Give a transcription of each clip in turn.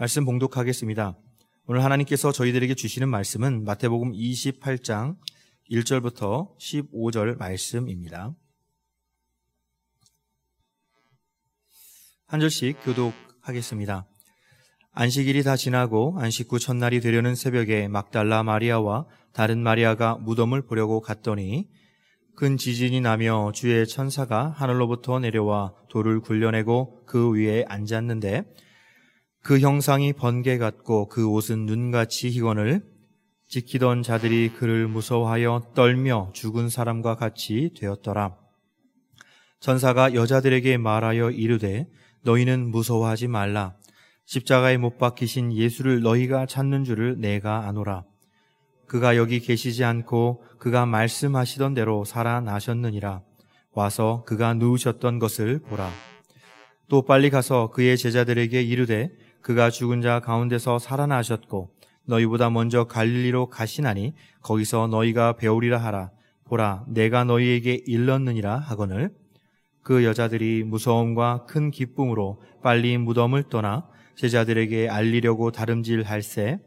말씀 봉독하겠습니다. 오늘 하나님께서 저희들에게 주시는 말씀은 마태복음 28장 1절부터 15절 말씀입니다. 한 절씩 교독하겠습니다. 안식일이 다 지나고 안식 후 첫날이 되려는 새벽에 막달라 마리아와 다른 마리아가 무덤을 보려고 갔더니 큰 지진이 나며 주의 천사가 하늘로부터 내려와 돌을 굴려내고 그 위에 앉았는데 그 형상이 번개 같고 그 옷은 눈같이 희건을 지키던 자들이 그를 무서워하여 떨며 죽은 사람과 같이 되었더라. 천사가 여자들에게 말하여 이르되 너희는 무서워하지 말라. 십자가에 못 박히신 예수를 너희가 찾는 줄을 내가 아노라. 그가 여기 계시지 않고 그가 말씀하시던 대로 살아나셨느니라. 와서 그가 누우셨던 것을 보라. 또 빨리 가서 그의 제자들에게 이르되 그가 죽은 자 가운데서 살아나셨고 너희보다 먼저 갈릴리로 가시나니 거기서 너희가 배우리라 하라. 보라, 내가 너희에게 일렀느니라 하거늘. 그 여자들이 무서움과 큰 기쁨으로 빨리 무덤을 떠나 제자들에게 알리려고 다름질할세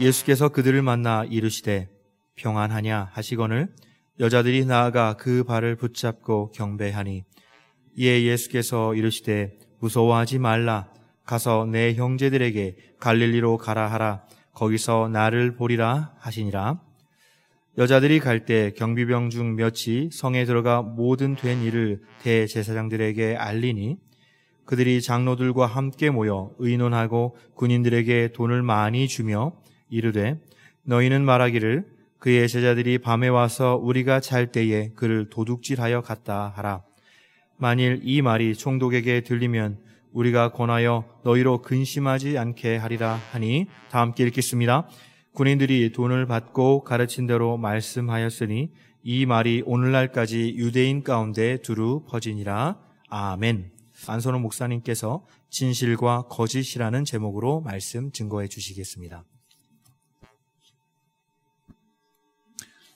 예수께서 그들을 만나 이르시되 평안하냐 하시거늘 여자들이 나아가 그 발을 붙잡고 경배하니. 이에 예수께서 이르시되 무서워하지 말라 가서 내 형제들에게 갈릴리로 가라 하라 거기서 나를 보리라 하시니라 여자들이 갈 때 경비병 중 몇이 성에 들어가 모든 된 일을 대제사장들에게 알리니 그들이 장로들과 함께 모여 의논하고 군인들에게 돈을 많이 주며 이르되 너희는 말하기를 그의 제자들이 밤에 와서 우리가 잘 때에 그를 도둑질하여 갔다 하라. 만일 이 말이 총독에게 들리면 우리가 권하여 너희로 근심하지 않게 하리라 하니 다 함께 읽겠습니다. 군인들이 돈을 받고 가르친 대로 말씀하였으니 이 말이 오늘날까지 유대인 가운데 두루 퍼지니라. 아멘. 안선호 목사님께서 진실과 거짓이라는 제목으로 말씀 증거해 주시겠습니다.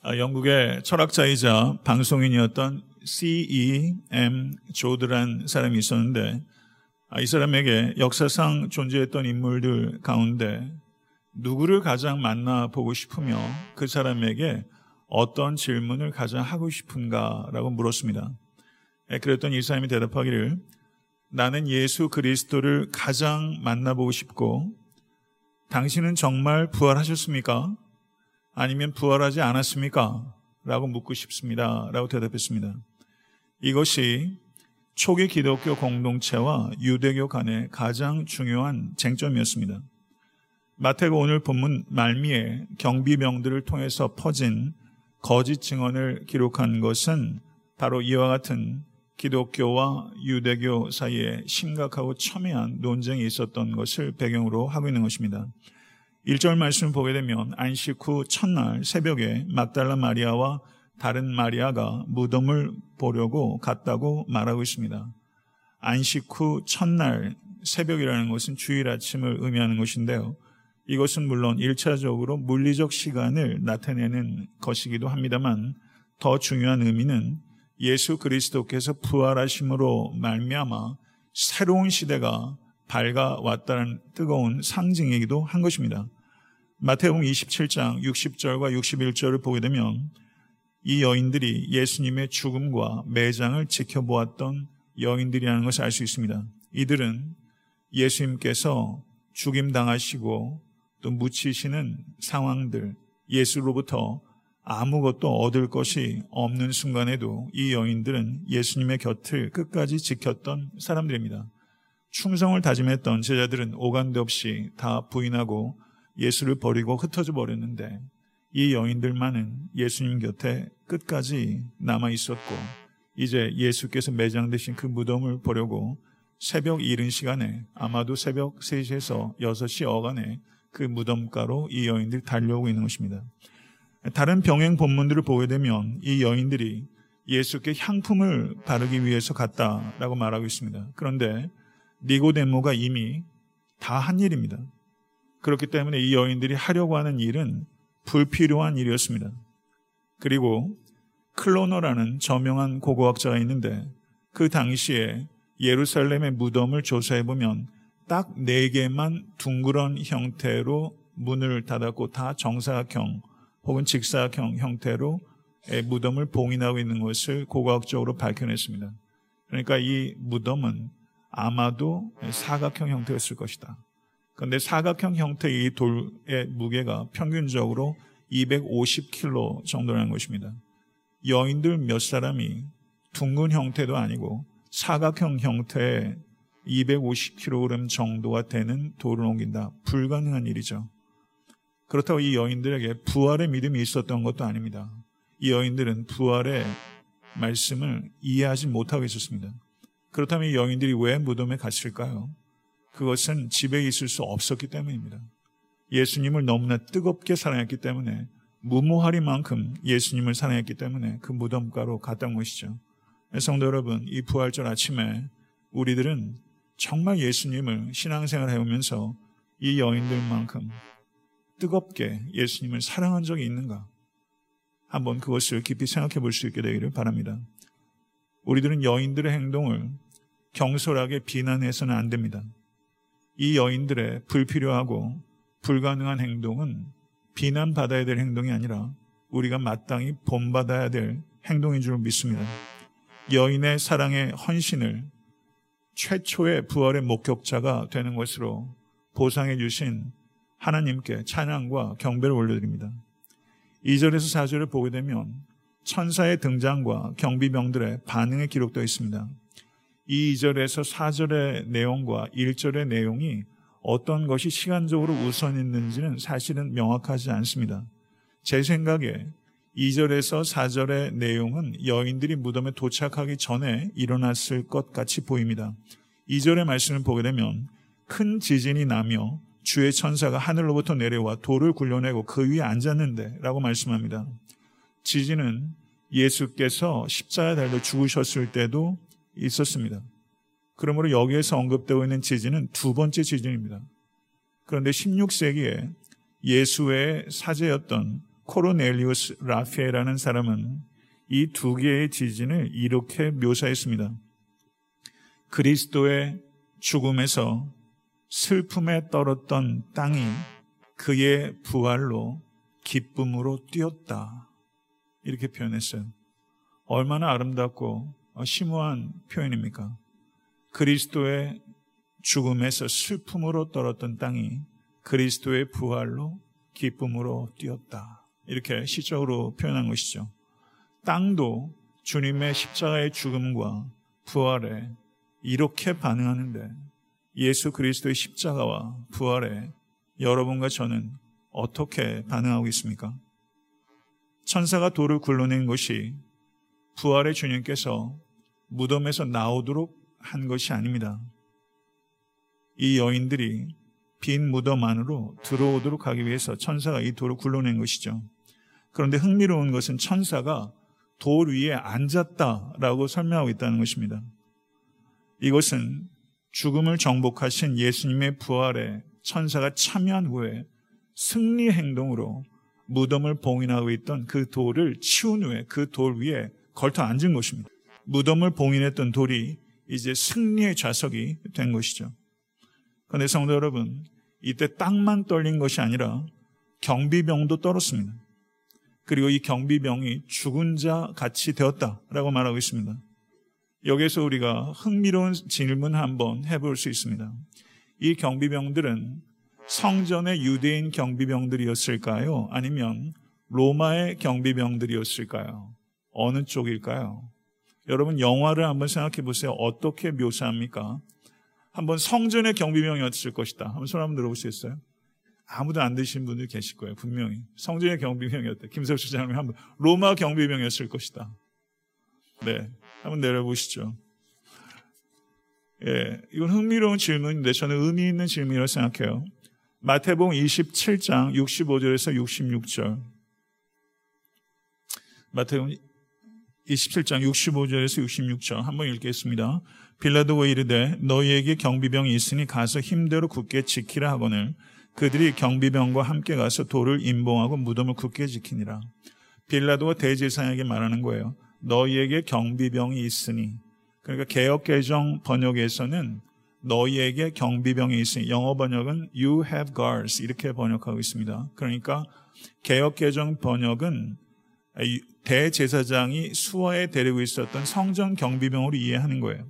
아, 영국의 철학자이자 방송인이었던 C.E.M. 조드란 사람이 있었는데 아, 이 사람에게 역사상 존재했던 인물들 가운데 누구를 가장 만나보고 싶으며 그 사람에게 어떤 질문을 가장 하고 싶은가라고 물었습니다. 예, 그랬더니 이 사람이 대답하기를 나는 예수 그리스도를 가장 만나보고 싶고 당신은 정말 부활하셨습니까? 아니면 부활하지 않았습니까? 라고 묻고 싶습니다. 라고 대답했습니다. 이것이 초기 기독교 공동체와 유대교 간의 가장 중요한 쟁점이었습니다. 마태가 오늘 본문 말미에 경비병들을 통해서 퍼진 거짓 증언을 기록한 것은 바로 이와 같은 기독교와 유대교 사이에 심각하고 첨예한 논쟁이 있었던 것을 배경으로 하고 있는 것입니다. 1절 말씀을 보게 되면 안식 후 첫날 새벽에 막달라 마리아와 다른 마리아가 무덤을 보려고 갔다고 말하고 있습니다. 안식 후 첫날 새벽이라는 것은 주일 아침을 의미하는 것인데요. 이것은 물론 1차적으로 물리적 시간을 나타내는 것이기도 합니다만 더 중요한 의미는 예수 그리스도께서 부활하심으로 말미암아 새로운 시대가 밝아왔다는 뜨거운 상징이기도 한 것입니다. 마태복음 27장 60절과 61절을 보게 되면 이 여인들이 예수님의 죽음과 매장을 지켜보았던 여인들이라는 것을 알 수 있습니다. 이들은 예수님께서 죽임당하시고 또 묻히시는 상황들, 예수로부터 아무것도 얻을 것이 없는 순간에도 이 여인들은 예수님의 곁을 끝까지 지켰던 사람들입니다. 충성을 다짐했던 제자들은 오간데 없이 다 부인하고 예수를 버리고 흩어져 버렸는데 이 여인들만은 예수님 곁에 끝까지 남아 있었고 이제 예수께서 매장되신 그 무덤을 보려고 새벽 이른 시간에 아마도 새벽 3시에서 6시 어간에 그 무덤가로 이 여인들이 달려오고 있는 것입니다. 다른 병행 본문들을 보게 되면 이 여인들이 예수께 향품을 바르기 위해서 갔다라고 말하고 있습니다. 그런데 니고데모가 이미 다 한 일입니다. 그렇기 때문에 이 여인들이 하려고 하는 일은 불필요한 일이었습니다. 그리고 클로너라는 저명한 고고학자가 있는데 그 당시에 예루살렘의 무덤을 조사해 보면 딱 네 개만 둥그런 형태로 문을 닫았고 다 정사각형 혹은 직사각형 형태로 무덤을 봉인하고 있는 것을 고고학적으로 밝혀냈습니다. 그러니까 이 무덤은 아마도 사각형 형태였을 것이다. 그런데 사각형 형태의 이 돌의 무게가 평균적으로 250kg 정도라는 것입니다. 여인들 몇 사람이 둥근 형태도 아니고 사각형 형태의 250kg 정도가 되는 돌을 옮긴다. 불가능한 일이죠. 그렇다고 이 여인들에게 부활의 믿음이 있었던 것도 아닙니다. 이 여인들은 부활의 말씀을 이해하지 못하고 있었습니다. 그렇다면 이 여인들이 왜 무덤에 갔을까요? 그것은 집에 있을 수 없었기 때문입니다. 예수님을 너무나 뜨겁게 사랑했기 때문에 무모하리만큼 예수님을 사랑했기 때문에 그 무덤가로 갔던 것이죠. 성도 여러분, 이 부활절 아침에 우리들은 정말 예수님을 신앙생활 해오면서 이 여인들만큼 뜨겁게 예수님을 사랑한 적이 있는가? 한번 그것을 깊이 생각해 볼 수 있게 되기를 바랍니다. 우리들은 여인들의 행동을 경솔하게 비난해서는 안 됩니다. 이 여인들의 불필요하고 불가능한 행동은 비난받아야 될 행동이 아니라 우리가 마땅히 본받아야 될 행동인 줄 믿습니다. 여인의 사랑의 헌신을 최초의 부활의 목격자가 되는 것으로 보상해 주신 하나님께 찬양과 경배를 올려드립니다. 2절에서 4절을 보게 되면 천사의 등장과 경비병들의 반응이 기록되어 있습니다. 이 2절에서 4절의 내용과 1절의 내용이 어떤 것이 시간적으로 우선 있는지는 사실은 명확하지 않습니다. 제 생각에 2절에서 4절의 내용은 여인들이 무덤에 도착하기 전에 일어났을 것 같이 보입니다. 2절의 말씀을 보게 되면 큰 지진이 나며 주의 천사가 하늘로부터 내려와 돌을 굴려내고 그 위에 앉았는데 라고 말씀합니다. 지진은 예수께서 십자가 달려 죽으셨을 때도 있었습니다. 그러므로 여기에서 언급되고 있는 지진은 두 번째 지진입니다. 그런데 16세기에 예수의 사제였던 코로넬리우스 라페라는 사람은 이 두 개의 지진을 이렇게 묘사했습니다. 그리스도의 죽음에서 슬픔에 떨었던 땅이 그의 부활로 기쁨으로 뛰었다. 이렇게 표현했어요. 얼마나 아름답고 심오한 표현입니까? 그리스도의 죽음에서 슬픔으로 떨었던 땅이 그리스도의 부활로 기쁨으로 뛰었다. 이렇게 시적으로 표현한 것이죠. 땅도 주님의 십자가의 죽음과 부활에 이렇게 반응하는데 예수 그리스도의 십자가와 부활에 여러분과 저는 어떻게 반응하고 있습니까? 천사가 돌을 굴러낸 것이 부활의 주님께서 무덤에서 나오도록 한 것이 아닙니다. 이 여인들이 빈 무덤 안으로 들어오도록 하기 위해서 천사가 이 돌을 굴러낸 것이죠. 그런데 흥미로운 것은 천사가 돌 위에 앉았다라고 설명하고 있다는 것입니다. 이것은 죽음을 정복하신 예수님의 부활에 천사가 참여한 후에 승리 행동으로 무덤을 봉인하고 있던 그 돌을 치운 후에 그 돌 위에 걸터 앉은 것입니다. 무덤을 봉인했던 돌이 이제 승리의 좌석이 된 것이죠. 그런데 성도 여러분, 이때 땅만 떨린 것이 아니라 경비병도 떨었습니다. 그리고 이 경비병이 죽은 자 같이 되었다라고 말하고 있습니다. 여기서 우리가 흥미로운 질문 한번 해볼 수 있습니다. 이 경비병들은 성전의 유대인 경비병들이었을까요? 아니면 로마의 경비병들이었을까요? 어느 쪽일까요? 여러분 영화를 한번 생각해 보세요. 어떻게 묘사합니까? 한번 성전의 경비병이었을 것이다. 한번 손 한번 들어보시겠어요? 아무도 안 드신 분들 계실 거예요. 분명히 성전의 경비병이었다. 김석수 장님 한번 로마 경비병이었을 것이다. 네, 한번 내려보시죠. 예, 이건 흥미로운 질문인데 저는 의미 있는 질문이라고 생각해요. 마태복음 27장 65절에서 66절. 마태복음 27장 65절에서 66절 한번 읽겠습니다. 빌라도가 이르되 너희에게 경비병이 있으니 가서 힘대로 굳게 지키라 하거늘 그들이 경비병과 함께 가서 돌을 임봉하고 무덤을 굳게 지키니라. 빌라도가 대제사장에게 말하는 거예요. 너희에게 경비병이 있으니 그러니까 개혁개정 번역에서는 너희에게 경비병이 있으니 영어 번역은 you have guards 이렇게 번역하고 있습니다. 그러니까 개혁 개정 번역은 대제사장이 수하에 데리고 있었던 성전 경비병으로 이해하는 거예요.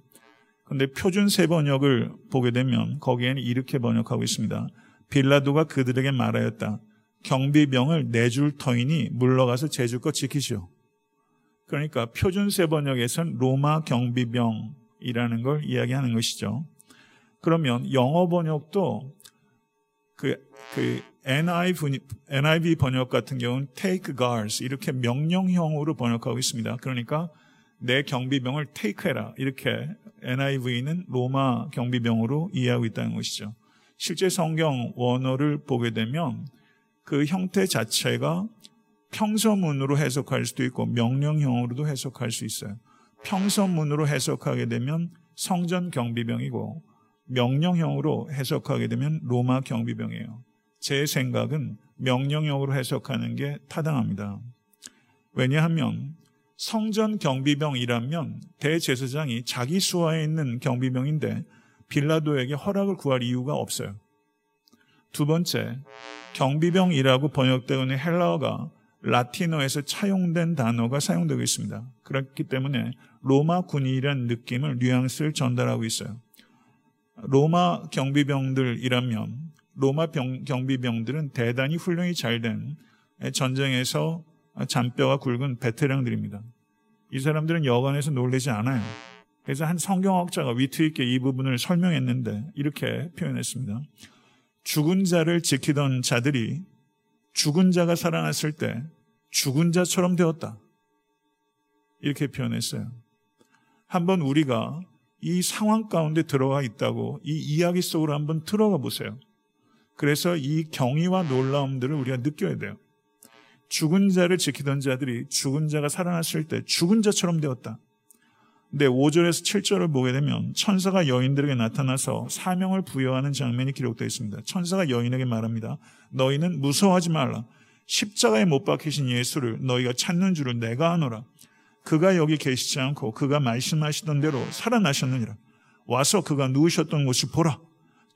그런데 표준 세 번역을 보게 되면 거기에는 이렇게 번역하고 있습니다. 빌라도가 그들에게 말하였다. 경비병을 내줄 터이니 물러가서 제주껏 지키시오. 그러니까 표준 세 번역에선 로마 경비병이라는 걸 이야기하는 것이죠. 그러면 영어 번역도 그, 그 NIV, 번역 같은 경우는 take guards 이렇게 명령형으로 번역하고 있습니다. 그러니까 내 경비병을 take 해라 이렇게 NIV는 로마 경비병으로 이해하고 있다는 것이죠. 실제 성경 원어를 보게 되면 그 형태 자체가 평서문으로 해석할 수도 있고 명령형으로도 해석할 수 있어요. 평서문으로 해석하게 되면 성전 경비병이고 명령형으로 해석하게 되면 로마 경비병이에요. 제 생각은 명령형으로 해석하는 게 타당합니다. 왜냐하면 성전 경비병이라면 대제사장이 자기 수하에 있는 경비병인데 빌라도에게 허락을 구할 이유가 없어요. 두 번째, 경비병이라고 번역되어 있는 헬라어가 라틴어에서 차용된 단어가 사용되고 있습니다. 그렇기 때문에 로마 군인이라는 느낌을 뉘앙스를 전달하고 있어요. 로마 경비병들이라면 로마 병, 경비병들은 대단히 훈련이 잘 된 전쟁에서 잔뼈가 굵은 베테랑들입니다. 이 사람들은 여관에서 놀래지 않아요. 그래서 한 성경학자가 위트 있게 이 부분을 설명했는데 이렇게 표현했습니다. 죽은 자를 지키던 자들이 죽은 자가 살아났을 때 죽은 자처럼 되었다. 이렇게 표현했어요. 한번 우리가 이 상황 가운데 들어가 있다고 이 이야기 속으로 한번 들어가 보세요. 그래서 이 경이와 놀라움들을 우리가 느껴야 돼요. 죽은 자를 지키던 자들이 죽은 자가 살아났을 때 죽은 자처럼 되었다. 근데 5절에서 7절을 보게 되면 천사가 여인들에게 나타나서 사명을 부여하는 장면이 기록되어 있습니다. 천사가 여인에게 말합니다. 너희는 무서워하지 말라. 십자가에 못 박히신 예수를 너희가 찾는 줄을 내가 아노라. 그가 여기 계시지 않고 그가 말씀하시던 대로 살아나셨느니라. 와서 그가 누우셨던 곳을 보라.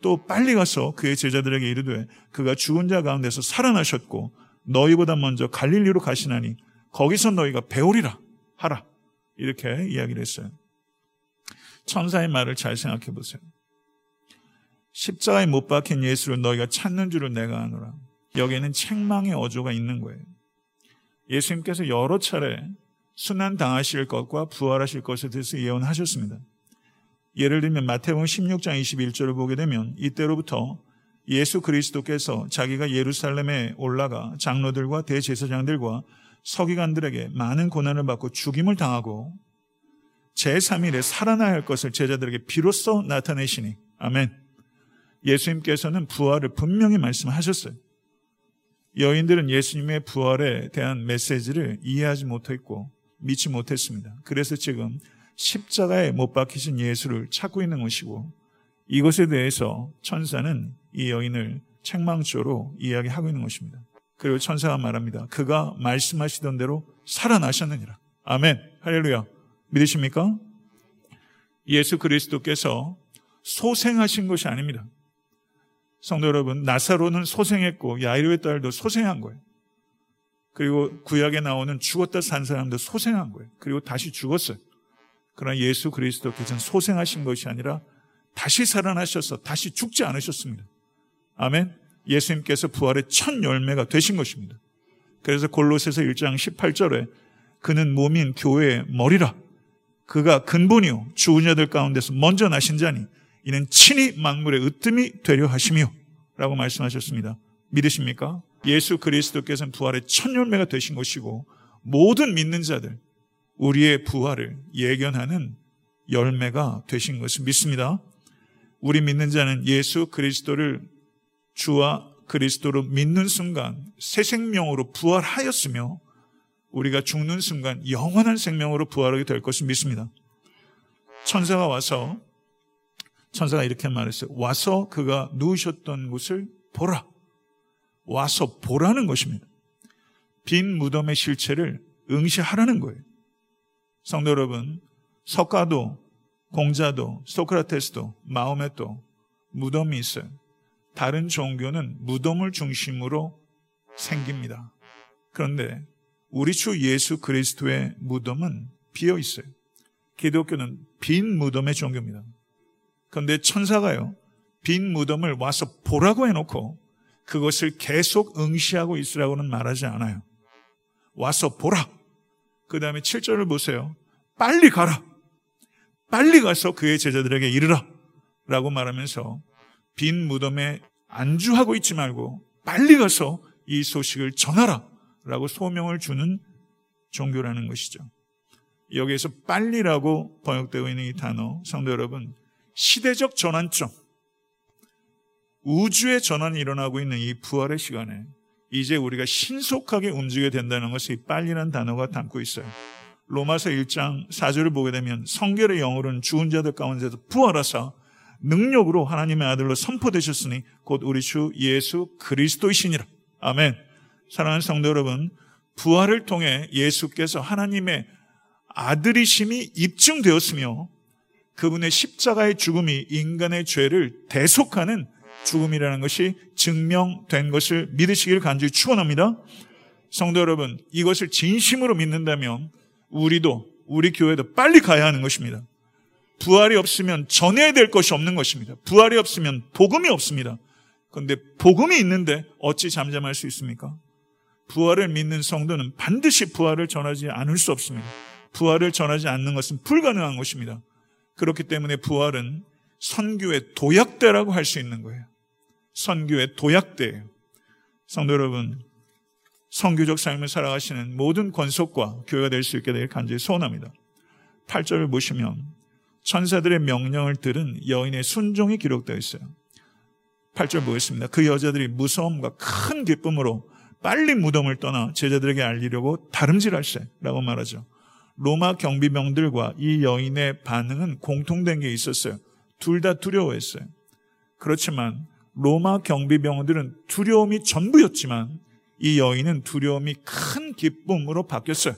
또 빨리 가서 그의 제자들에게 이르되 그가 죽은 자 가운데서 살아나셨고 너희보다 먼저 갈릴리로 가시나니 거기서 너희가 배우리라 하라. 이렇게 이야기를 했어요. 천사의 말을 잘 생각해 보세요. 십자가에 못 박힌 예수를 너희가 찾는 줄을 내가 아노라. 여기에는 책망의 어조가 있는 거예요. 예수님께서 여러 차례 순환 당하실 것과 부활하실 것에 대해서 예언하셨습니다. 예를 들면 마태복음 16장 21절을 보게 되면 이때로부터 예수 그리스도께서 자기가 예루살렘에 올라가 장로들과 대제사장들과 서기관들에게 많은 고난을 받고 죽임을 당하고 제3일에 살아나야 할 것을 제자들에게 비로소 나타내시니 아멘. 예수님께서는 부활을 분명히 말씀하셨어요. 여인들은 예수님의 부활에 대한 메시지를 이해하지 못했고 믿지 못했습니다. 그래서 지금 십자가에 못 박히신 예수를 찾고 있는 것이고 이것에 대해서 천사는 이 여인을 책망조로 이야기하고 있는 것입니다. 그리고 천사가 말합니다. 그가 말씀하시던 대로 살아나셨느니라. 아멘. 할렐루야. 믿으십니까? 예수 그리스도께서 소생하신 것이 아닙니다. 성도 여러분, 나사로는 소생했고 야이로의 딸도 소생한 거예요. 그리고 구약에 나오는 죽었다 산 사람도 소생한 거예요. 그리고 다시 죽었어요. 그러나 예수 그리스도께서는 소생하신 것이 아니라 다시 살아나셔서 다시 죽지 않으셨습니다. 아멘. 예수님께서 부활의 첫 열매가 되신 것입니다. 그래서 골로새서 1장 18절에 그는 몸인 교회의 머리라. 그가 근본이요 죽은 자들 가운데서 먼저 나신 자니 이는 친히 만물의 으뜸이 되려 하시며 라고 말씀하셨습니다. 믿으십니까? 예수 그리스도께서는 부활의 첫 열매가 되신 것이고 모든 믿는 자들 우리의 부활을 예견하는 열매가 되신 것을 믿습니다. 우리 믿는 자는 예수 그리스도를 주와 그리스도로 믿는 순간 새 생명으로 부활하였으며 우리가 죽는 순간 영원한 생명으로 부활하게 될 것을 믿습니다. 천사가 와서 천사가 이렇게 말했어요. 와서 그가 누우셨던 곳을 보라. 와서 보라는 것입니다. 빈 무덤의 실체를 응시하라는 거예요. 성도 여러분, 석가도 공자도 소크라테스도 마음에도 무덤이 있어요. 다른 종교는 무덤을 중심으로 생깁니다. 그런데 우리 주 예수 그리스도의 무덤은 비어 있어요. 기독교는 빈 무덤의 종교입니다. 그런데 천사가요, 빈 무덤을 와서 보라고 해놓고 그것을 계속 응시하고 있으라고는 말하지 않아요. 와서 보라. 그 다음에 7절을 보세요. 빨리 가라. 빨리 가서 그의 제자들에게 이르라. 라고 말하면서 빈 무덤에 안주하고 있지 말고 빨리 가서 이 소식을 전하라. 라고 소명을 주는 종교라는 것이죠. 여기에서 빨리라고 번역되고 있는 이 단어, 성도 여러분, 시대적 전환점, 우주의 전환이 일어나고 있는 이 부활의 시간에 이제 우리가 신속하게 움직여야 된다는 것이 빨리란 단어가 담고 있어요. 로마서 1장 4절을 보게 되면 성결의 영으로는 죽은 자들 가운데서 부활하사 능력으로 하나님의 아들로 선포되셨으니 곧 우리 주 예수 그리스도이시니라. 아멘. 사랑하는 성도 여러분, 부활을 통해 예수께서 하나님의 아들이심이 입증되었으며 그분의 십자가의 죽음이 인간의 죄를 대속하는 죽음이라는 것이 증명된 것을 믿으시길 간절히 축원합니다. 성도 여러분, 이것을 진심으로 믿는다면 우리도 우리 교회도 빨리 가야 하는 것입니다. 부활이 없으면 전해야 될 것이 없는 것입니다. 부활이 없으면 복음이 없습니다. 그런데 복음이 있는데 어찌 잠잠할 수 있습니까? 부활을 믿는 성도는 반드시 부활을 전하지 않을 수 없습니다. 부활을 전하지 않는 것은 불가능한 것입니다. 그렇기 때문에 부활은 선교의 도약대라고 할 수 있는 거예요. 선교의 도약대예요. 성도 여러분, 선교적 삶을 살아가시는 모든 권속과 교회가 될 수 있게 되길 간절히 소원합니다. 8절을 보시면 천사들의 명령을 들은 여인의 순종이 기록되어 있어요. 8절 보겠습니다. 그 여자들이 무서움과 큰 기쁨으로 빨리 무덤을 떠나 제자들에게 알리려고 다름질할세 라고 말하죠. 로마 경비병들과 이 여인의 반응은 공통된 게 있었어요. 둘 다 두려워했어요. 그렇지만 로마 경비병들은 두려움이 전부였지만 이 여인은 두려움이 큰 기쁨으로 바뀌었어요.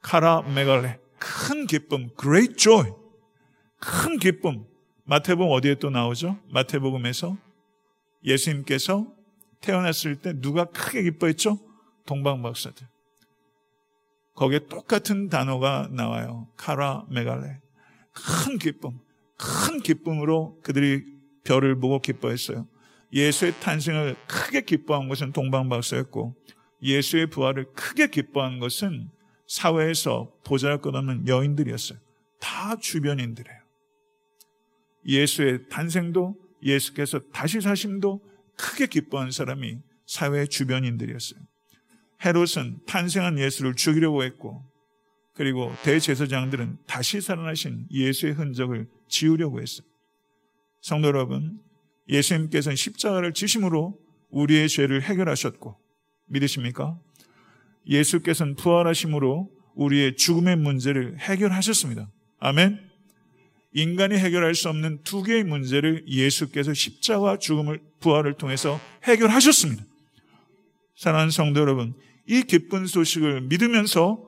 카라 메갈레 큰 기쁨, great joy, 큰 기쁨. 마태복음 어디에 또 나오죠? 마태복음에서 예수님께서 태어났을 때 누가 크게 기뻐했죠? 동방박사들. 거기에 똑같은 단어가 나와요. 카라 메갈레. 큰 기쁨, 큰 기쁨으로 그들이 별을 보고 기뻐했어요. 예수의 탄생을 크게 기뻐한 것은 동방박사였고 예수의 부활을 크게 기뻐한 것은 사회에서 보잘 것 없는 여인들이었어요. 다 주변인들이에요. 예수의 탄생도 예수께서 다시 사심도 크게 기뻐한 사람이 사회 주변인들이었어요. 헤롯은 탄생한 예수를 죽이려고 했고 그리고 대제사장들은 다시 살아나신 예수의 흔적을 지우려고 했어요. 성도 여러분, 예수님께서는 십자가를 지심으로 우리의 죄를 해결하셨고 믿으십니까? 예수께서는 부활하심으로 우리의 죽음의 문제를 해결하셨습니다. 아멘. 인간이 해결할 수 없는 두 개의 문제를 예수께서 십자가 죽음을 부활을 통해서 해결하셨습니다. 사랑하는 성도 여러분, 이 기쁜 소식을 믿으면서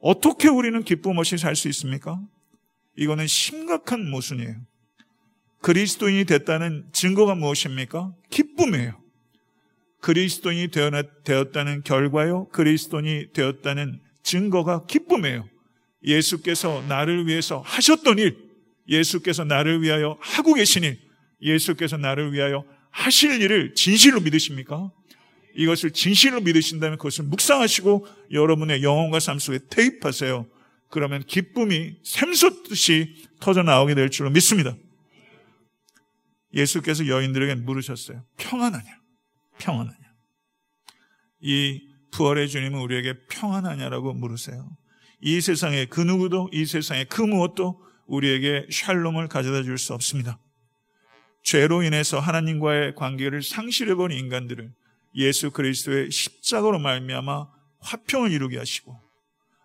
어떻게 우리는 기쁨 없이 살 수 있습니까? 이거는 심각한 모순이에요. 그리스도인이 됐다는 증거가 무엇입니까? 기쁨이에요. 그리스도인이 되었다는 결과요. 그리스도인이 되었다는 증거가 기쁨이에요. 예수께서 나를 위해서 하셨던 일, 예수께서 나를 위하여 하고 계신 일, 예수께서 나를 위하여 하실 일을 진실로 믿으십니까? 이것을 진실로 믿으신다면 그것을 묵상하시고 여러분의 영혼과 삶 속에 대입하세요. 그러면 기쁨이 샘솟듯이 터져 나오게 될 줄로 믿습니다. 예수께서 여인들에게 물으셨어요. 평안하냐? 평안하냐? 이 부활의 주님은 우리에게 평안하냐라고 물으세요. 이 세상에 그 누구도 이 세상에 그 무엇도 우리에게 샬롬을 가져다 줄 수 없습니다. 죄로 인해서 하나님과의 관계를 상실해버린 인간들을 예수 그리스도의 십자가로 말미암아 화평을 이루게 하시고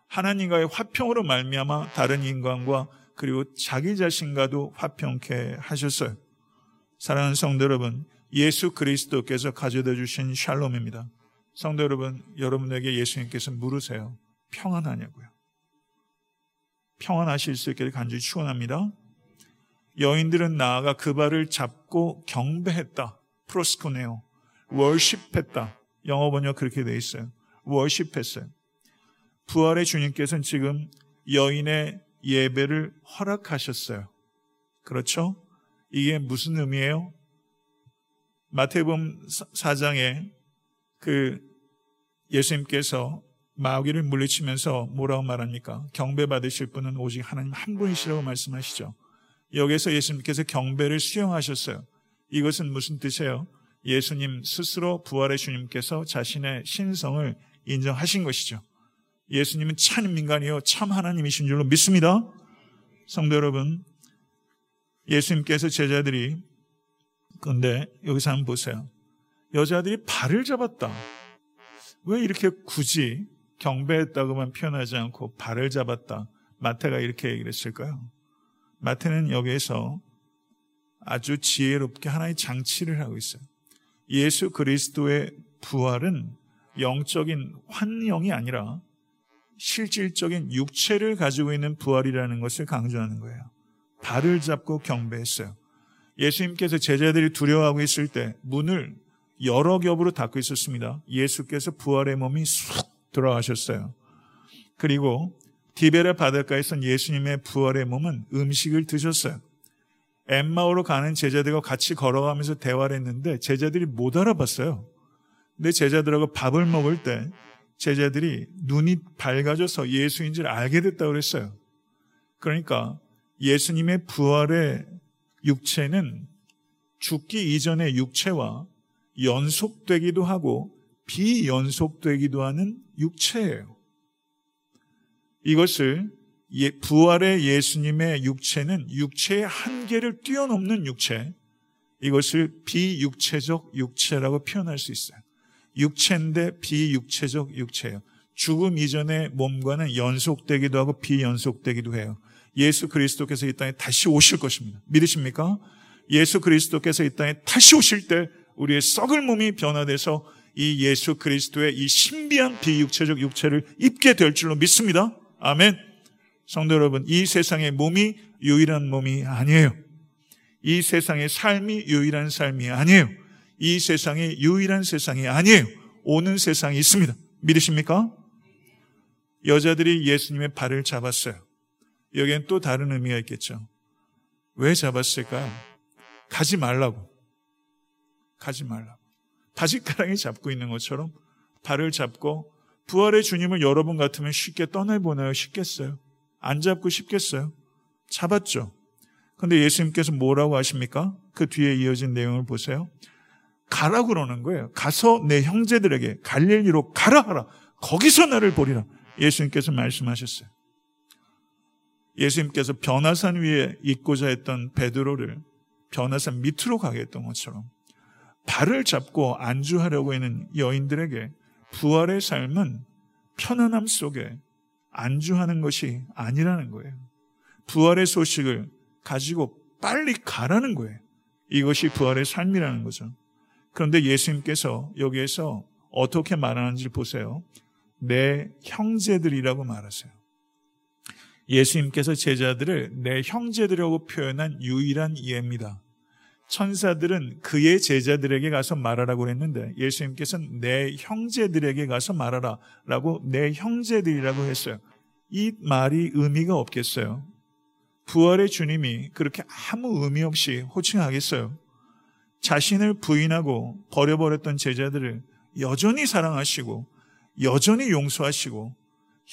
하나님과의 화평으로 말미암아 다른 인간과 그리고 자기 자신과도 화평케 하셨어요. 사랑하는 성도 여러분, 예수 그리스도께서 가져다 주신 샬롬입니다. 성도 여러분, 여러분에게 예수님께서 물으세요. 평안하냐고요. 평안하실 수 있기를 간절히 축원합니다. 여인들은 나아가 그 발을 잡고 경배했다. 프로스코네오. 월십했다. 영어 번역 그렇게 돼 있어요. 월십했어요. 부활의 주님께서는 지금 여인의 예배를 허락하셨어요. 그렇죠? 이게 무슨 의미예요? 마태복음 4장에 그 예수님께서 마귀를 물리치면서 뭐라고 말합니까? 경배 받으실 분은 오직 하나님 한 분이시라고 말씀하시죠. 여기서 예수님께서 경배를 수용하셨어요. 이것은 무슨 뜻이에요? 예수님 스스로 부활의 주님께서 자신의 신성을 인정하신 것이죠. 예수님은 참 인간이요, 참 하나님이신 줄로 믿습니다. 성도 여러분, 예수님께서 제자들이, 근데 여기서 한번 보세요. 여자들이 발을 잡았다. 왜 이렇게 굳이 경배했다고만 표현하지 않고 발을 잡았다. 마태가 이렇게 얘기를 했을까요? 마태는 여기에서 아주 지혜롭게 하나의 장치를 하고 있어요. 예수 그리스도의 부활은 영적인 환영이 아니라 실질적인 육체를 가지고 있는 부활이라는 것을 강조하는 거예요. 발을 잡고 경배했어요. 예수님께서 제자들이 두려워하고 있을 때 문을 여러 겹으로 닫고 있었습니다. 예수께서 부활의 몸이 쑥 들어가셨어요. 그리고 디베라 바닷가에선 예수님의 부활의 몸은 음식을 드셨어요. 엠마오로 가는 제자들과 같이 걸어가면서 대화를 했는데 제자들이 못 알아봤어요. 근데 제자들하고 밥을 먹을 때 제자들이 눈이 밝아져서 예수인 줄 알게 됐다고 그랬어요. 그러니까 예수님의 부활의 육체는 죽기 이전의 육체와 연속되기도 하고 비연속되기도 하는 육체예요. 이것을 부활의 예수님의 육체는 육체의 한계를 뛰어넘는 육체, 이것을 비육체적 육체라고 표현할 수 있어요. 육체인데 비육체적 육체예요. 죽음 이전의 몸과는 연속되기도 하고 비연속되기도 해요. 예수 그리스도께서 이 땅에 다시 오실 것입니다. 믿으십니까? 예수 그리스도께서 이 땅에 다시 오실 때 우리의 썩을 몸이 변화돼서 이 예수 그리스도의 이 신비한 비육체적 육체를 입게 될 줄로 믿습니다. 아멘. 성도 여러분, 이 세상의 몸이 유일한 몸이 아니에요. 이 세상의 삶이 유일한 삶이 아니에요. 이 세상이 유일한 세상이 아니에요. 오는 세상이 있습니다. 믿으십니까? 여자들이 예수님의 발을 잡았어요. 여기엔 또 다른 의미가 있겠죠. 왜 잡았을까요? 가지 말라고. 가지 말라고. 바지가랑이 잡고 있는 것처럼 발을 잡고 부활의 주님을 여러분 같으면 쉽게 떠내보내요? 쉽겠어요? 안 잡고 싶겠어요? 잡았죠. 근데 예수님께서 뭐라고 하십니까? 그 뒤에 이어진 내용을 보세요. 가라 그러는 거예요. 가서 내 형제들에게 갈릴리로 가라 하라. 거기서 나를 보리라. 예수님께서 말씀하셨어요. 예수님께서 변화산 위에 있고자 했던 베드로를 변화산 밑으로 가게 했던 것처럼 발을 잡고 안주하려고 하는 여인들에게 부활의 삶은 편안함 속에 안주하는 것이 아니라는 거예요. 부활의 소식을 가지고 빨리 가라는 거예요. 이것이 부활의 삶이라는 거죠. 그런데 예수님께서 여기에서 어떻게 말하는지 보세요. 내 형제들이라고 말하세요. 예수님께서 제자들을 내 형제들이라고 표현한 유일한 예입니다. 천사들은 그의 제자들에게 가서 말하라고 했는데 예수님께서는 내 형제들에게 가서 말하라 라고 내 형제들이라고 했어요. 이 말이 의미가 없겠어요. 부활의 주님이 그렇게 아무 의미 없이 호칭하겠어요. 자신을 부인하고 버려버렸던 제자들을 여전히 사랑하시고 여전히 용서하시고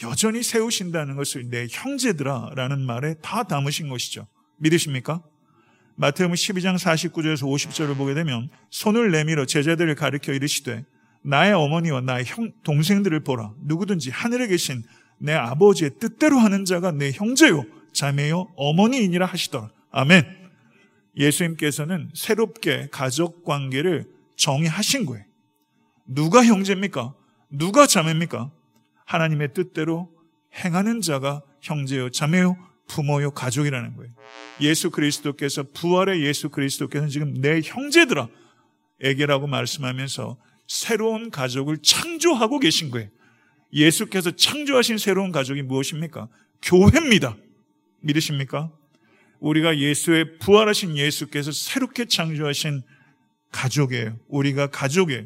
여전히 세우신다는 것을 내 형제들아 라는 말에 다 담으신 것이죠. 믿으십니까? 마태복음 12장 49절에서 50절을 보게 되면 손을 내밀어 제자들을 가리켜 이르시되 나의 어머니와 나의 형 동생들을 보라 누구든지 하늘에 계신 내 아버지의 뜻대로 하는 자가 내 형제요 자매요 어머니이니라 하시더라. 아멘. 예수님께서는 새롭게 가족 관계를 정의하신 거예요. 누가 형제입니까? 누가 자매입니까? 하나님의 뜻대로 행하는 자가 형제요 자매요 부모요 가족이라는 거예요. 예수 그리스도께서 부활의 예수 그리스도께서는 지금 내 형제들아 에게라고 말씀하면서 새로운 가족을 창조하고 계신 거예요. 예수께서 창조하신 새로운 가족이 무엇입니까? 교회입니다. 믿으십니까? 우리가 예수의 부활하신 예수께서 새롭게 창조하신 가족이에요. 우리가 가족이에요.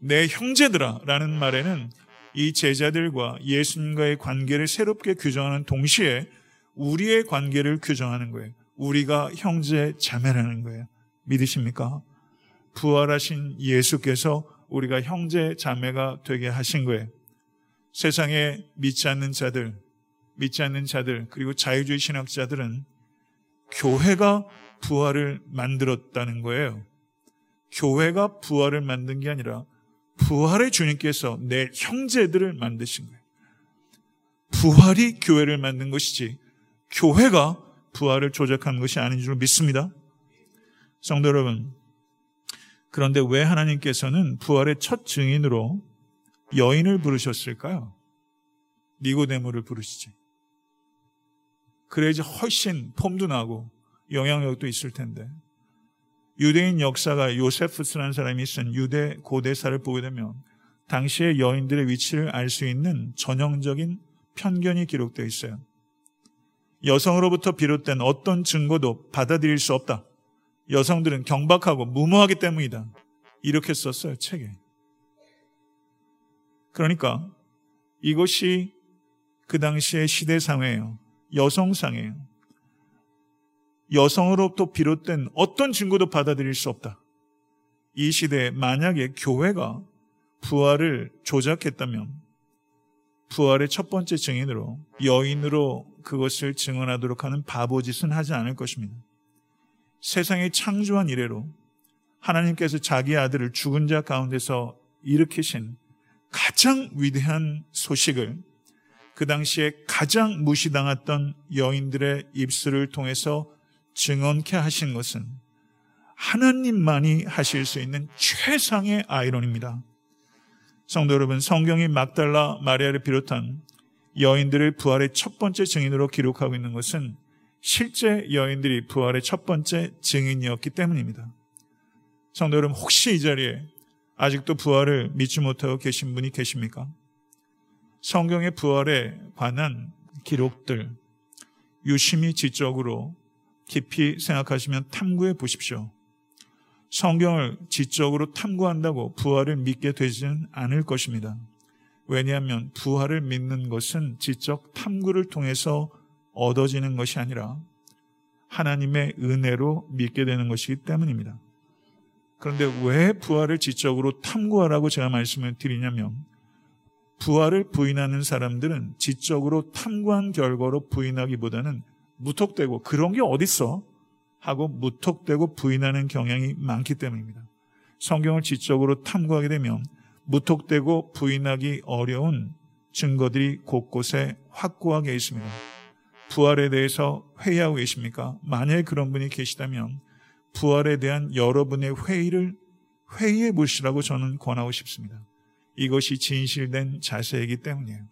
내 형제들아 라는 말에는 이 제자들과 예수님과의 관계를 새롭게 규정하는 동시에 우리의 관계를 규정하는 거예요. 우리가 형제 자매라는 거예요. 믿으십니까? 부활하신 예수께서 우리가 형제 자매가 되게 하신 거예요. 세상에 믿지 않는 자들, 믿지 않는 자들, 그리고 자유주의 신학자들은 교회가 부활을 만들었다는 거예요. 교회가 부활을 만든 게 아니라 부활의 주님께서 내 형제들을 만드신 거예요. 부활이 교회를 만든 것이지 교회가 부활을 조작한 것이 아닌 줄 믿습니다. 성도 여러분, 그런데 왜 하나님께서는 부활의 첫 증인으로 여인을 부르셨을까요? 니고데모를 부르시지. 그래야지 훨씬 폼도 나고 영향력도 있을 텐데. 유대인 역사가 요세프스라는 사람이 쓴 유대 고대사를 보게 되면 당시의 여인들의 위치를 알 수 있는 전형적인 편견이 기록되어 있어요. 여성으로부터 비롯된 어떤 증거도 받아들일 수 없다. 여성들은 경박하고 무모하기 때문이다. 이렇게 썼어요, 책에. 그러니까 이것이 그 당시의 시대상이에요. 여성상이에요. 여성으로부터 비롯된 어떤 증거도 받아들일 수 없다. 이 시대에 만약에 교회가 부활을 조작했다면 부활의 첫 번째 증인으로 여인으로 그것을 증언하도록 하는 바보짓은 하지 않을 것입니다. 세상의 창조한 이래로 하나님께서 자기 아들을 죽은 자 가운데서 일으키신 가장 위대한 소식을 그 당시에 가장 무시당했던 여인들의 입술을 통해서 증언케 하신 것은 하나님만이 하실 수 있는 최상의 아이론입니다. 성도 여러분, 성경이 막달라 마리아를 비롯한 여인들을 부활의 첫 번째 증인으로 기록하고 있는 것은 실제 여인들이 부활의 첫 번째 증인이었기 때문입니다. 성도 여러분, 혹시 이 자리에 아직도 부활을 믿지 못하고 계신 분이 계십니까? 성경의 부활에 관한 기록들, 유심히 지적으로 깊이 생각하시면 탐구해 보십시오. 성경을 지적으로 탐구한다고 부활을 믿게 되지는 않을 것입니다. 왜냐하면 부활을 믿는 것은 지적 탐구를 통해서 얻어지는 것이 아니라 하나님의 은혜로 믿게 되는 것이기 때문입니다. 그런데 왜 부활을 지적으로 탐구하라고 제가 말씀을 드리냐면 부활을 부인하는 사람들은 지적으로 탐구한 결과로 부인하기보다는 무턱대고 그런 게 어딨어? 하고 무턱대고 부인하는 경향이 많기 때문입니다. 성경을 지적으로 탐구하게 되면 무턱대고 부인하기 어려운 증거들이 곳곳에 확고하게 있습니다. 부활에 대해서 회의하고 계십니까? 만약에 그런 분이 계시다면 부활에 대한 여러분의 회의를 회의해 보시라고 저는 권하고 싶습니다. 이것이 진실된 자세이기 때문이에요.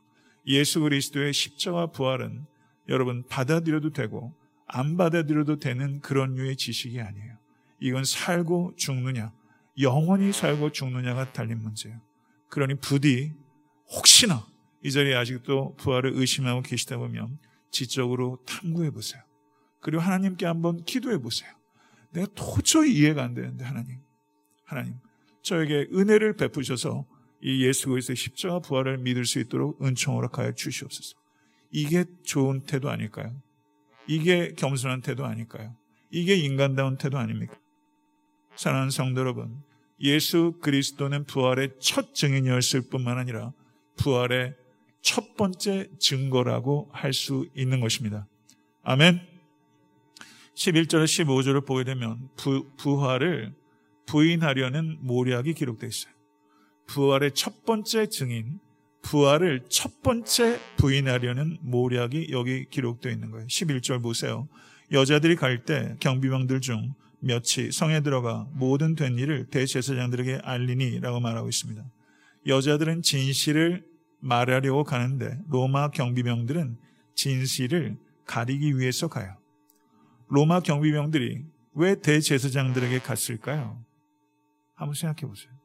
예수 그리스도의 십자가 부활은 여러분 받아들여도 되고 안 받아들여도 되는 그런 류의 지식이 아니에요. 이건 살고 죽느냐, 영원히 살고 죽느냐가 달린 문제예요. 그러니 부디 혹시나 이 자리에 아직도 부활을 의심하고 계시다 보면 지적으로 탐구해 보세요. 그리고 하나님께 한번 기도해 보세요. 내가 도저히 이해가 안 되는데 하나님, 하나님 저에게 은혜를 베푸셔서 이 예수 그리스도의 십자가 부활을 믿을 수 있도록 은총 허락하여 주시옵소서. 이게 좋은 태도 아닐까요? 이게 겸손한 태도 아닐까요? 이게 인간다운 태도 아닙니까? 사랑하는 성도 여러분, 예수 그리스도는 부활의 첫 증인이었을 뿐만 아니라 부활의 첫 번째 증거라고 할 수 있는 것입니다. 아멘. 11절 15절을 보게 되면 부, 부활을 부인하려는 모략이 기록되어 있어요. 부활의 첫 번째 증인, 부활을 첫 번째 부인하려는 모략이 여기 기록되어 있는 거예요. 11절 보세요. 여자들이 갈 때 경비병들 중 몇이 성에 들어가 모든 된 일을 대제사장들에게 알리니 라고 말하고 있습니다. 여자들은 진실을 말하려고 가는데 로마 경비병들은 진실을 가리기 위해서 가요. 로마 경비병들이 왜 대제사장들에게 갔을까요? 한번 생각해 보세요.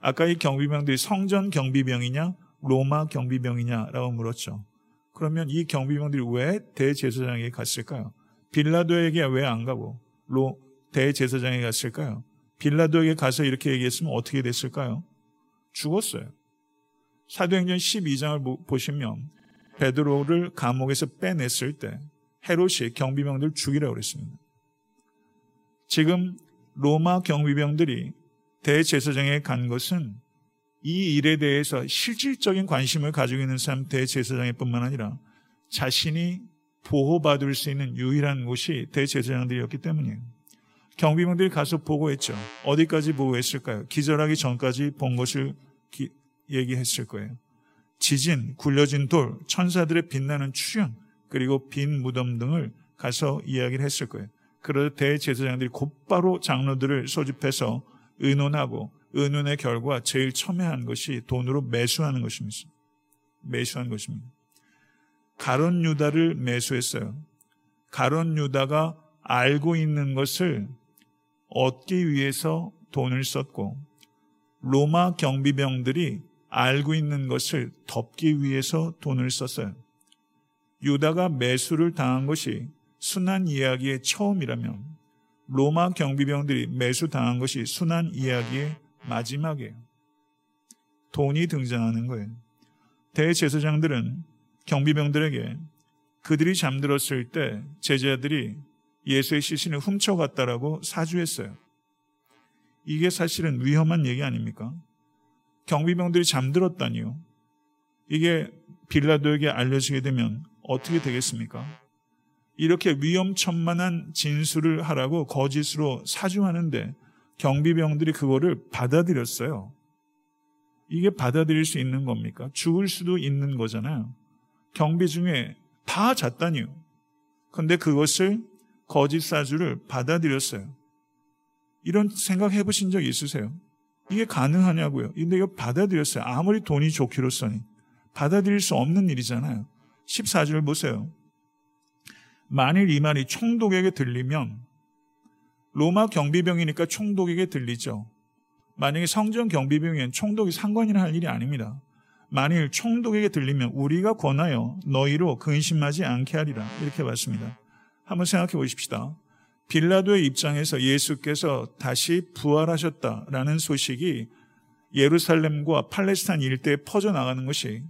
아까 이 경비병들이 성전 경비병이냐, 로마 경비병이냐라고 물었죠. 그러면 이 경비병들이 왜 대제사장에게 갔을까요? 빌라도에게 왜 안 가고 로 대제사장에게 갔을까요? 빌라도에게 가서 이렇게 얘기했으면 어떻게 됐을까요? 죽었어요. 사도행전 12장을 보시면 베드로를 감옥에서 빼냈을 때 헤롯이 경비병들 죽이라고 그랬습니다. 지금 로마 경비병들이 대제사장에 간 것은 이 일에 대해서 실질적인 관심을 가지고 있는 사람 대제사장뿐만 아니라 자신이 보호받을 수 있는 유일한 곳이 대제사장들이었기 때문이에요. 경비병들이 가서 보고했죠. 어디까지 보고했을까요? 기절하기 전까지 본 것을 기, 얘기했을 거예요. 지진, 굴려진 돌, 천사들의 빛나는 출현, 그리고 빈 무덤 등을 가서 이야기를 했을 거예요. 그러자 대제사장들이 곧바로 장로들을 소집해서 의논하고 의논의 결과 제일 첨예한 것이 돈으로 매수하는 것입니다. 매수한 것입니다. 가론 유다를 매수했어요. 가론 유다가 알고 있는 것을 얻기 위해서 돈을 썼고 로마 경비병들이 알고 있는 것을 덮기 위해서 돈을 썼어요. 유다가 매수를 당한 것이 순한 이야기의 처음이라면 로마 경비병들이 매수 당한 것이 순한 이야기의 마지막이에요. 돈이 등장하는 거예요. 대제사장들은 경비병들에게 그들이 잠들었을 때 제자들이 예수의 시신을 훔쳐갔다라고 사주했어요. 이게 사실은 위험한 얘기 아닙니까? 경비병들이 잠들었다니요. 이게 빌라도에게 알려지게 되면 어떻게 되겠습니까? 이렇게 위험천만한 진술을 하라고 거짓으로 사주하는데 경비병들이 그거를 받아들였어요. 이게 받아들일 수 있는 겁니까? 죽을 수도 있는 거잖아요. 경비 중에 다 잤다니요. 근데 그것을 거짓 사주를 받아들였어요. 이런 생각 해보신 적 있으세요? 이게 가능하냐고요. 근데 이거 받아들였어요. 아무리 돈이 좋기로서니. 받아들일 수 없는 일이잖아요. 14절 보세요. 만일 이 말이 총독에게 들리면 로마 경비병이니까 총독에게 들리죠. 만약에 성전 경비병이면 총독이 상관이나 할 일이 아닙니다. 만일 총독에게 들리면 우리가 권하여 너희로 근심하지 않게 하리라. 이렇게 봤습니다. 한번 생각해 보십시다. 빌라도의 입장에서 예수께서 다시 부활하셨다라는 소식이 예루살렘과 팔레스타인 일대에 퍼져나가는 것이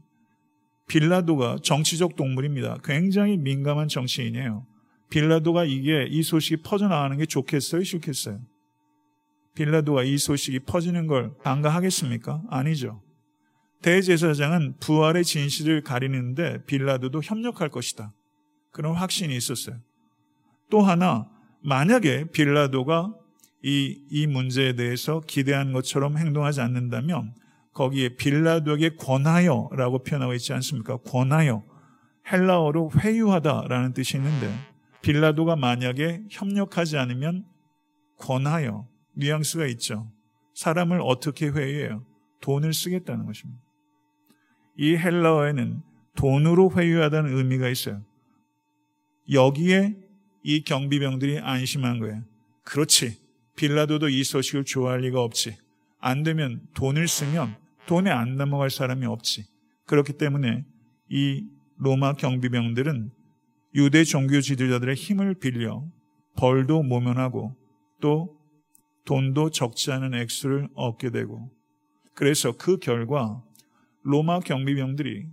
빌라도가 정치적 동물입니다. 굉장히 민감한 정치인이에요. 빌라도가 이게 이 소식이 퍼져나가는 게 좋겠어요? 싫겠어요? 빌라도가 이 소식이 퍼지는 걸 반가하겠습니까? 아니죠. 대제사장은 부활의 진실을 가리는데 빌라도도 협력할 것이다. 그런 확신이 있었어요. 또 하나, 만약에 빌라도가 이, 이 문제에 대해서 기대한 것처럼 행동하지 않는다면 거기에 빌라도에게 권하여라고 표현하고 있지 않습니까? 권하여. 헬라어로 회유하다라는 뜻이 있는데 빌라도가 만약에 협력하지 않으면 권하여 뉘앙스가 있죠. 사람을 어떻게 회유해요? 돈을 쓰겠다는 것입니다. 이 헬라어에는 돈으로 회유하다는 의미가 있어요. 여기에 이 경비병들이 안심한 거예요. 그렇지. 빌라도도 이 소식을 좋아할 리가 없지. 안 되면 돈을 쓰면 돈에 안 넘어갈 사람이 없지. 그렇기 때문에 이 로마 경비병들은 유대 종교 지도자들의 힘을 빌려 벌도 모면하고 또 돈도 적지 않은 액수를 얻게 되고 그래서 그 결과 로마 경비병들이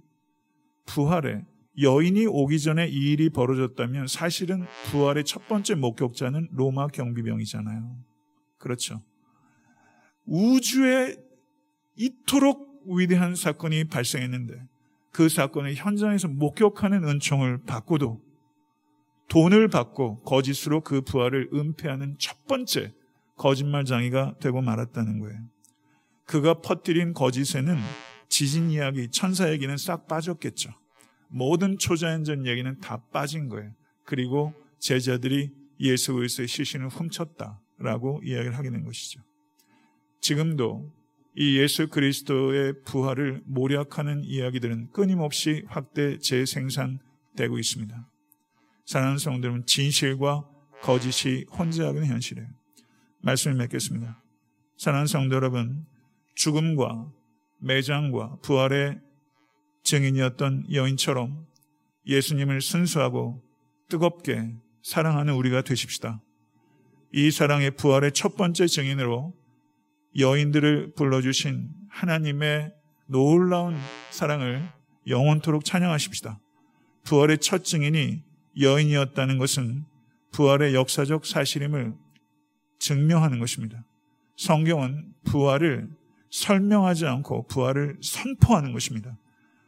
부활에 여인이 오기 전에 이 일이 벌어졌다면 사실은 부활의 첫 번째 목격자는 로마 경비병이잖아요. 그렇죠. 우주에 이토록 위대한 사건이 발생했는데 그 사건의 현장에서 목격하는 은총을 받고도 돈을 받고 거짓으로 그 부활을 은폐하는 첫 번째 거짓말장이가 되고 말았다는 거예요. 그가 퍼뜨린 거짓에는 지진 이야기, 천사 얘기는 싹 빠졌겠죠. 모든 초자연전 얘기는 다 빠진 거예요. 그리고 제자들이 예수 그리스도의 시신을 훔쳤다라고 이야기를 하게 된 것이죠. 지금도 이 예수 그리스도의 부활을 모략하는 이야기들은 끊임없이 확대 재생산되고 있습니다. 사랑하는 성도들은 진실과 거짓이 혼재하는 현실이에요. 말씀을 맺겠습니다. 사랑하는 성도 여러분, 죽음과 매장과 부활의 증인이었던 여인처럼 예수님을 순수하고 뜨겁게 사랑하는 우리가 되십시다. 이 사랑의 부활의 첫 번째 증인으로 여인들을 불러주신 하나님의 놀라운 사랑을 영원토록 찬양하십시다. 부활의 첫 증인이 여인이었다는 것은 부활의 역사적 사실임을 증명하는 것입니다. 성경은 부활을 설명하지 않고 부활을 선포하는 것입니다.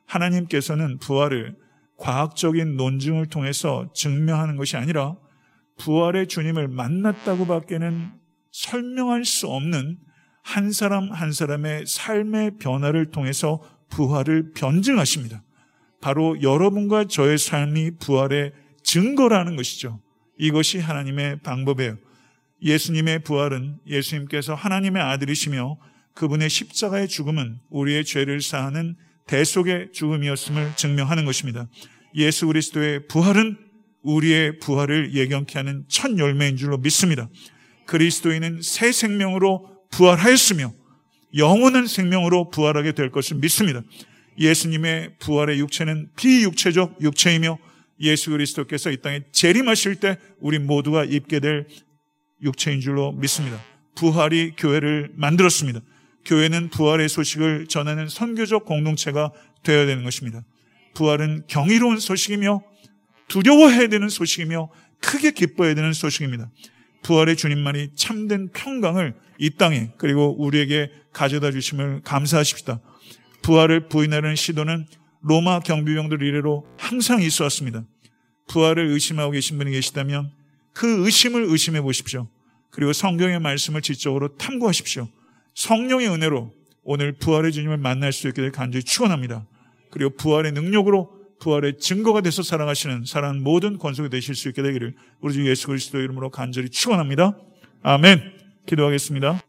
하나님께서는 부활을 과학적인 논증을 통해서 증명하는 것이 아니라 부활의 주님을 만났다고 밖에는 설명할 수 없는 한 사람 한 사람의 삶의 변화를 통해서 부활을 변증하십니다. 바로 여러분과 저의 삶이 부활의 증거라는 것이죠. 이것이 하나님의 방법이에요. 예수님의 부활은 예수님께서 하나님의 아들이시며 그분의 십자가의 죽음은 우리의 죄를 사하는 대속의 죽음이었음을 증명하는 것입니다. 예수 그리스도의 부활은 우리의 부활을 예견케 하는 첫 열매인 줄로 믿습니다. 그리스도인은 새 생명으로 부활하였으며 영원한 생명으로 부활하게 될 것을 믿습니다. 예수님의 부활의 육체는 비육체적 육체이며 예수 그리스도께서 이 땅에 재림하실 때 우리 모두가 입게 될 육체인 줄로 믿습니다. 부활이 교회를 만들었습니다. 교회는 부활의 소식을 전하는 선교적 공동체가 되어야 되는 것입니다. 부활은 경이로운 소식이며 두려워해야 되는 소식이며 크게 기뻐해야 되는 소식입니다. 부활의 주님만이 참된 평강을 이 땅에 그리고 우리에게 가져다 주심을 감사하십시다. 부활을 부인하는 시도는 로마 경비병들 이래로 항상 있어 왔습니다. 부활을 의심하고 계신 분이 계시다면 그 의심을 의심해 보십시오. 그리고 성경의 말씀을 지적으로 탐구하십시오. 성령의 은혜로 오늘 부활의 주님을 만날 수 있게 될 간절히 축원합니다. 그리고 부활의 능력으로 부활의 증거가 돼서 살아가시는 사랑 모든 권속이 되실 수 있게 되기를 우리 주 예수 그리스도 이름으로 간절히 축원합니다. 아멘. 기도하겠습니다.